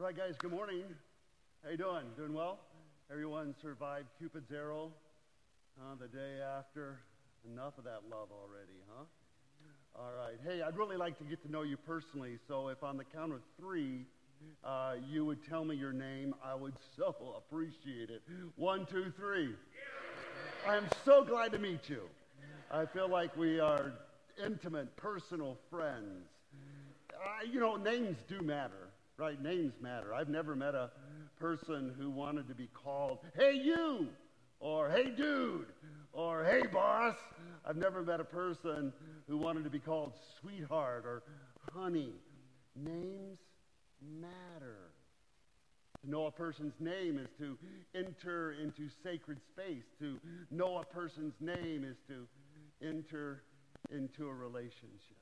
All right, guys, good morning. How you doing? Doing well? Everyone survived Cupid's arrow uh, the day after. Enough of that love already, huh? All right. Hey, I'd really like to get to know you personally, so if on the count of three, uh, you would tell me your name, I would so appreciate it. One, two, three. I am so glad to meet you. I feel like we are intimate, personal friends. Uh, you know, names do matter, right? Names matter. I've never met a person who wanted to be called, hey, you, or hey, dude, or hey, boss. I've never met a person who wanted to be called sweetheart or honey. Names matter. To know a person's name is to enter into sacred space. To know a person's name is to enter into a relationship.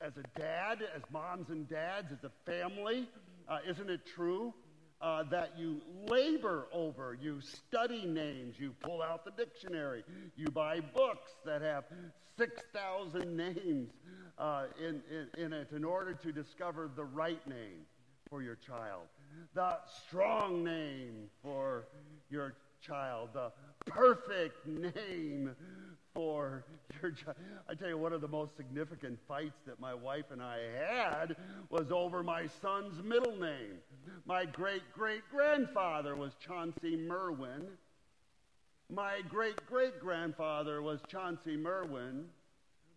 As a dad, as moms and dads, as a family, uh, isn't it true uh, that you labor over, you study names, you pull out the dictionary, you buy books that have 6,000 names uh, in, in, in it in order to discover the right name for your child, the strong name for your child, the perfect name for your child. I tell you, one of the most significant fights that my wife and I had was over my son's middle name. My great great grandfather was Chauncey Merwin. My great great grandfather was Chauncey Merwin.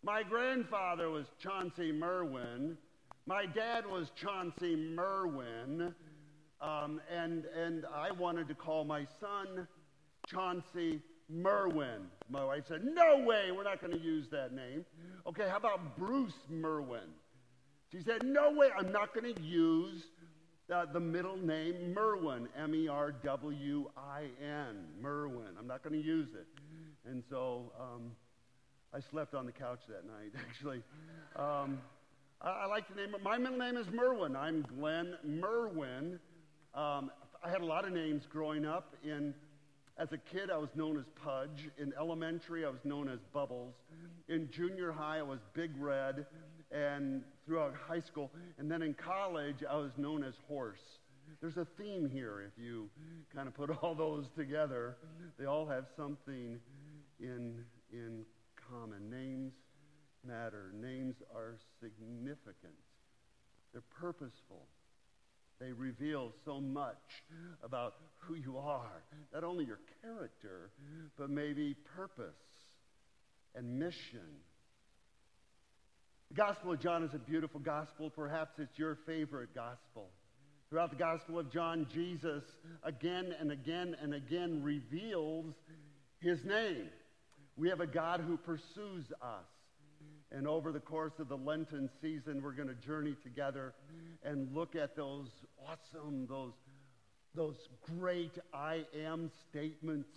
My grandfather was Chauncey Merwin. My dad was Chauncey Merwin. Um, and, and I wanted to call my son Chauncey Merwin. My wife said, No way, we're not going to use that name. Okay, how about Bruce Merwin? She said, No way, I'm not going to use uh, the middle name Merwin, M E R W I N, Merwin. I'm not going to use it. And so um, I slept on the couch that night, actually. Um, I, I, like the name. My middle name is Merwin. I'm Glenn Merwin. Um, I had a lot of names growing up. In as a kid, I was known as Pudge. In elementary, I was known as Bubbles. In junior high, I was Big Red and throughout high school. And then in college, I was known as Horse. There's a theme here if you kind of put all those together. They all have something in, in common. Names matter, names are significant, they're purposeful. They reveal so much about who you are, not only your character, but maybe purpose and mission the Gospel of John is a beautiful gospel. Perhaps it's your favorite gospel. Throughout the Gospel of John, Jesus again and again and again reveals his name. We have a God who pursues us. And over the course of the Lenten season, we're going to journey together and look at those awesome, those, those great I am statements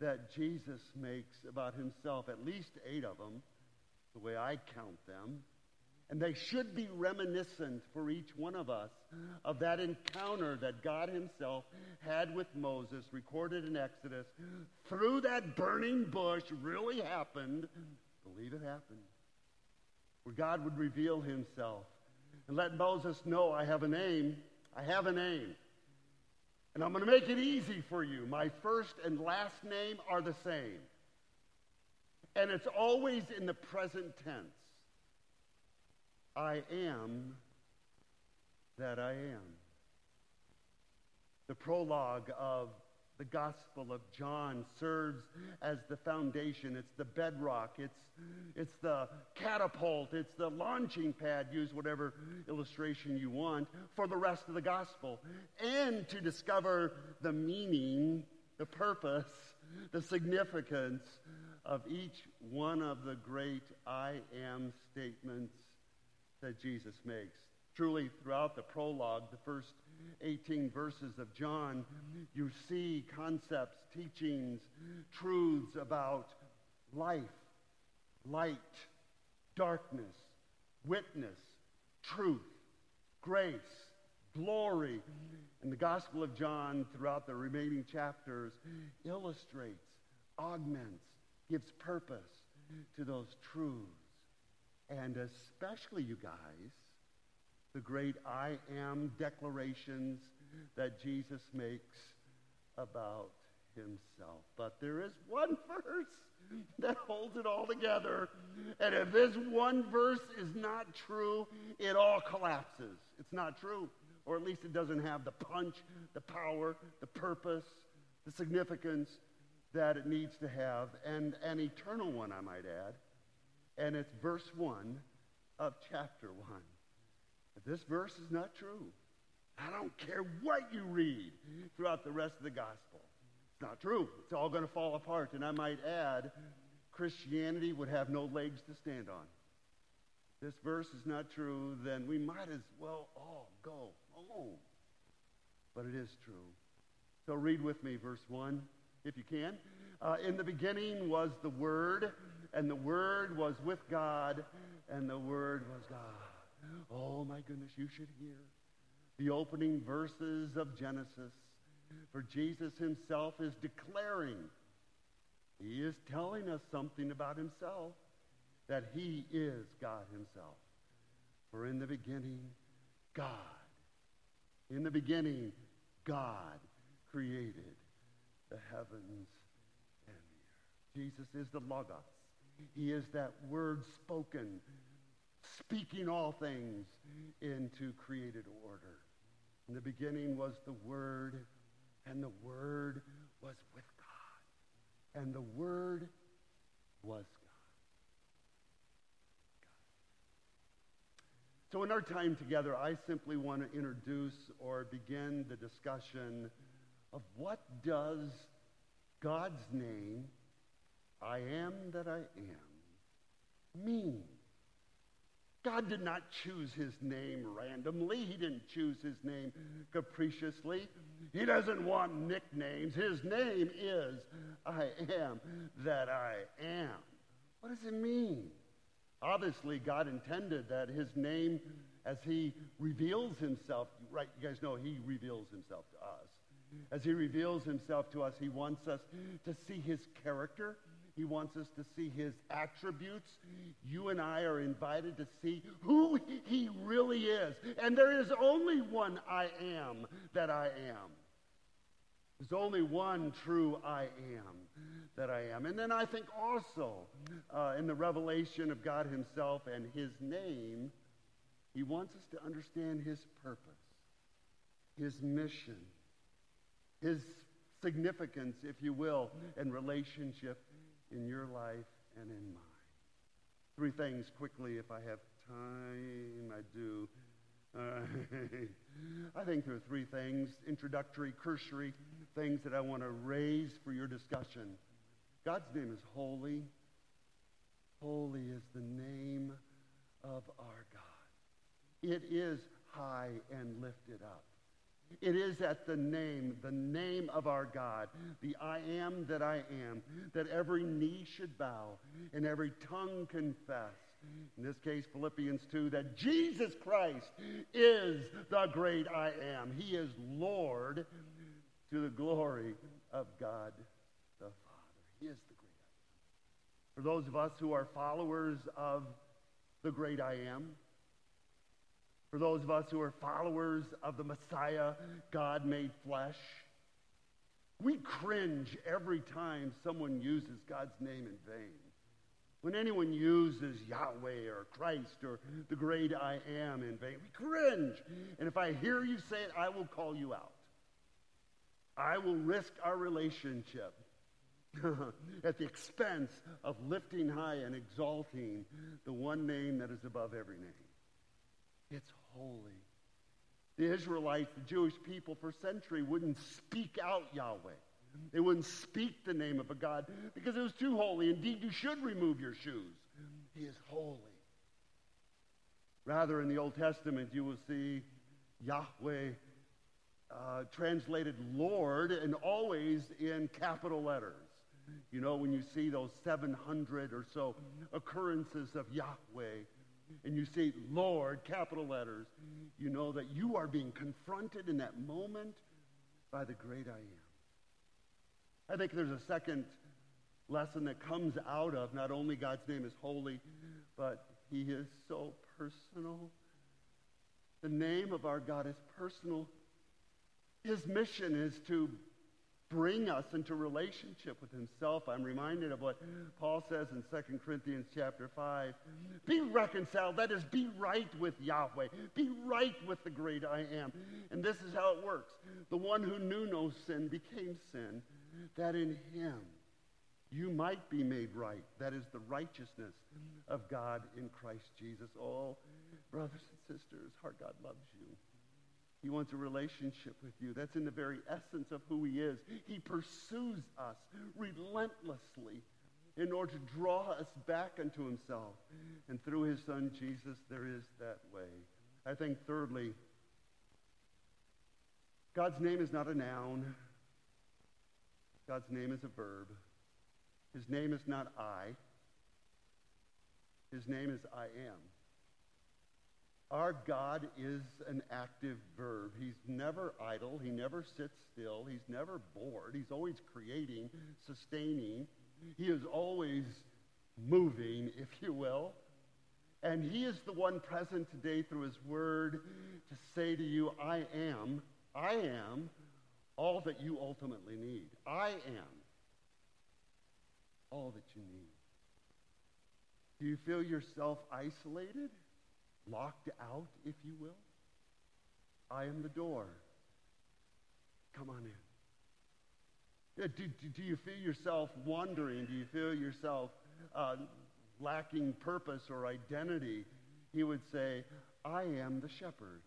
that Jesus makes about himself, at least eight of them the way I count them. And they should be reminiscent for each one of us of that encounter that God Himself had with Moses, recorded in Exodus, through that burning bush, really happened. Believe it happened. Where God would reveal Himself and let Moses know, I have a name. I have a name. And I'm going to make it easy for you. My first and last name are the same. And it's always in the present tense. I am that I am. The prologue of the Gospel of John serves as the foundation. It's the bedrock. It's, it's the catapult. It's the launching pad. Use whatever illustration you want for the rest of the Gospel. And to discover the meaning, the purpose, the significance of each one of the great I am statements that Jesus makes. Truly, throughout the prologue, the first 18 verses of John, you see concepts, teachings, truths about life, light, darkness, witness, truth, grace, glory. And the Gospel of John, throughout the remaining chapters, illustrates, augments, gives purpose to those truths. And especially, you guys, the great I am declarations that Jesus makes about himself. But there is one verse that holds it all together. And if this one verse is not true, it all collapses. It's not true. Or at least it doesn't have the punch, the power, the purpose, the significance that it needs to have, and an eternal one, I might add. And it's verse 1 of chapter 1. This verse is not true, I don't care what you read throughout the rest of the gospel. It's not true. It's all going to fall apart. And I might add, Christianity would have no legs to stand on. If This verse is not true, then we might as well all go home. But it is true. So read with me verse 1, if you can. Uh, in the beginning was the Word, and the Word was with God, and the Word was God. Oh my goodness, you should hear the opening verses of Genesis. For Jesus himself is declaring, he is telling us something about himself, that he is God himself. For in the beginning, God. In the beginning, God created the heavens and the earth. Jesus is the Logos. He is that word spoken, speaking all things into created order. In the beginning was the Word, and the Word was with God. And the Word was God. God. So in our time together, I simply want to introduce or begin the discussion of what does God's name, I am that I am, mean? God did not choose his name randomly. He didn't choose his name capriciously. He doesn't want nicknames. His name is I am that I am. What does it mean? Obviously, God intended that his name, as he reveals himself, right, you guys know he reveals himself to us. As he reveals himself to us, he wants us to see his character he wants us to see his attributes. You and I are invited to see who he really is. And there is only one I am that I am. There's only one true I am that I am. And then I think also uh, in the revelation of God himself and his name, he wants us to understand his purpose, his mission, his significance, if you will, and relationship in your life and in mine. Three things quickly, if I have time, I do. Uh, I think there are three things, introductory, cursory things that I want to raise for your discussion. God's name is holy. Holy is the name of our God. It is high and lifted up. It is at the name, the name of our God, the I am that I am, that every knee should bow and every tongue confess. In this case, Philippians 2, that Jesus Christ is the great I am. He is Lord to the glory of God the Father. He is the great I am. For those of us who are followers of the great I am, for those of us who are followers of the Messiah, God made flesh. We cringe every time someone uses God's name in vain. When anyone uses Yahweh or Christ or the great I am in vain, we cringe. And if I hear you say it, I will call you out. I will risk our relationship at the expense of lifting high and exalting the one name that is above every name. It's holy. The Israelites, the Jewish people for centuries wouldn't speak out Yahweh. They wouldn't speak the name of a God because it was too holy. Indeed, you should remove your shoes. He is holy. Rather, in the Old Testament, you will see Yahweh uh, translated Lord and always in capital letters. You know, when you see those 700 or so occurrences of Yahweh and you say Lord, capital letters, you know that you are being confronted in that moment by the great I am. I think there's a second lesson that comes out of not only God's name is holy, but he is so personal. The name of our God is personal. His mission is to bring us into relationship with himself. I'm reminded of what Paul says in 2 Corinthians chapter 5. Be reconciled, that is, be right with Yahweh. Be right with the great I am. And this is how it works. The one who knew no sin became sin, that in him you might be made right. That is the righteousness of God in Christ Jesus. Oh, brothers and sisters, our God loves you. He wants a relationship with you. That's in the very essence of who he is. He pursues us relentlessly in order to draw us back unto himself. And through his son Jesus, there is that way. I think, thirdly, God's name is not a noun. God's name is a verb. His name is not I. His name is I am. Our God is an active verb. He's never idle. He never sits still. He's never bored. He's always creating, sustaining. He is always moving, if you will. And he is the one present today through his word to say to you, I am, I am all that you ultimately need. I am all that you need. Do you feel yourself isolated? Locked out, if you will. I am the door. Come on in. Do, do, do you feel yourself wandering? Do you feel yourself uh, lacking purpose or identity? He would say, I am the shepherd.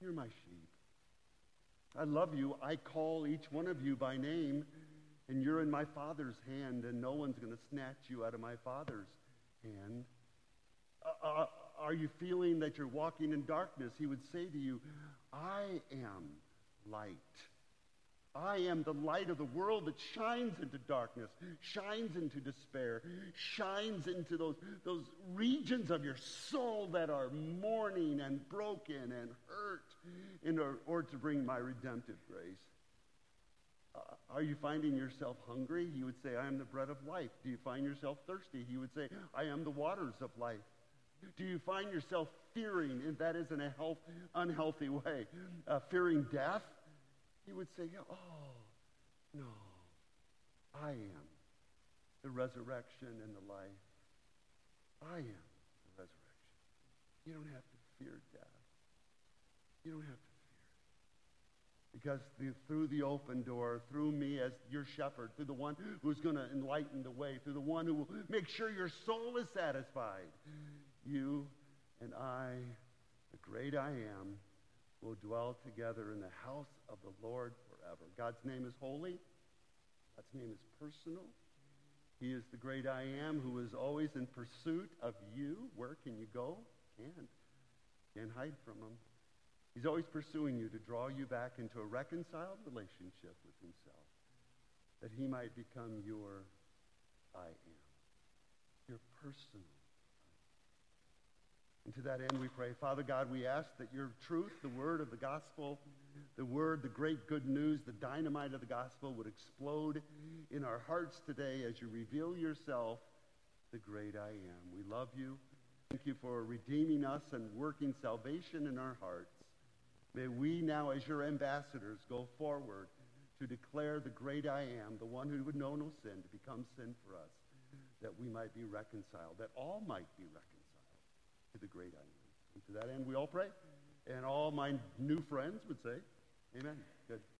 You're my sheep. I love you. I call each one of you by name, and you're in my Father's hand, and no one's going to snatch you out of my Father's hand. Uh, uh, are you feeling that you're walking in darkness? He would say to you, I am light. I am the light of the world that shines into darkness, shines into despair, shines into those, those regions of your soul that are mourning and broken and hurt in order to bring my redemptive grace. Uh, are you finding yourself hungry? He would say, I am the bread of life. Do you find yourself thirsty? He would say, I am the waters of life. Do you find yourself fearing, and that is in a health, unhealthy way, uh, fearing death? He would say, Oh, no, I am the resurrection and the life. I am the resurrection. You don't have to fear death. You don't have to fear. because the, through the open door, through me as your shepherd, through the one who's going to enlighten the way, through the one who will make sure your soul is satisfied, you and I, the great I am, will dwell together in the house of the Lord forever. God's name is holy. God's name is personal. He is the great I am who is always in pursuit of you. Where can you go? Can't. Can't hide from him. He's always pursuing you to draw you back into a reconciled relationship with himself, that he might become your I am, your personal and to that end, we pray, Father God, we ask that your truth, the word of the gospel, the word, the great good news, the dynamite of the gospel would explode in our hearts today as you reveal yourself, the great I am. We love you. Thank you for redeeming us and working salvation in our hearts. May we now, as your ambassadors, go forward to declare the great I am, the one who would know no sin, to become sin for us, that we might be reconciled, that all might be reconciled to the great I am. And to that end, we all pray. And all my new friends would say, Amen. Good.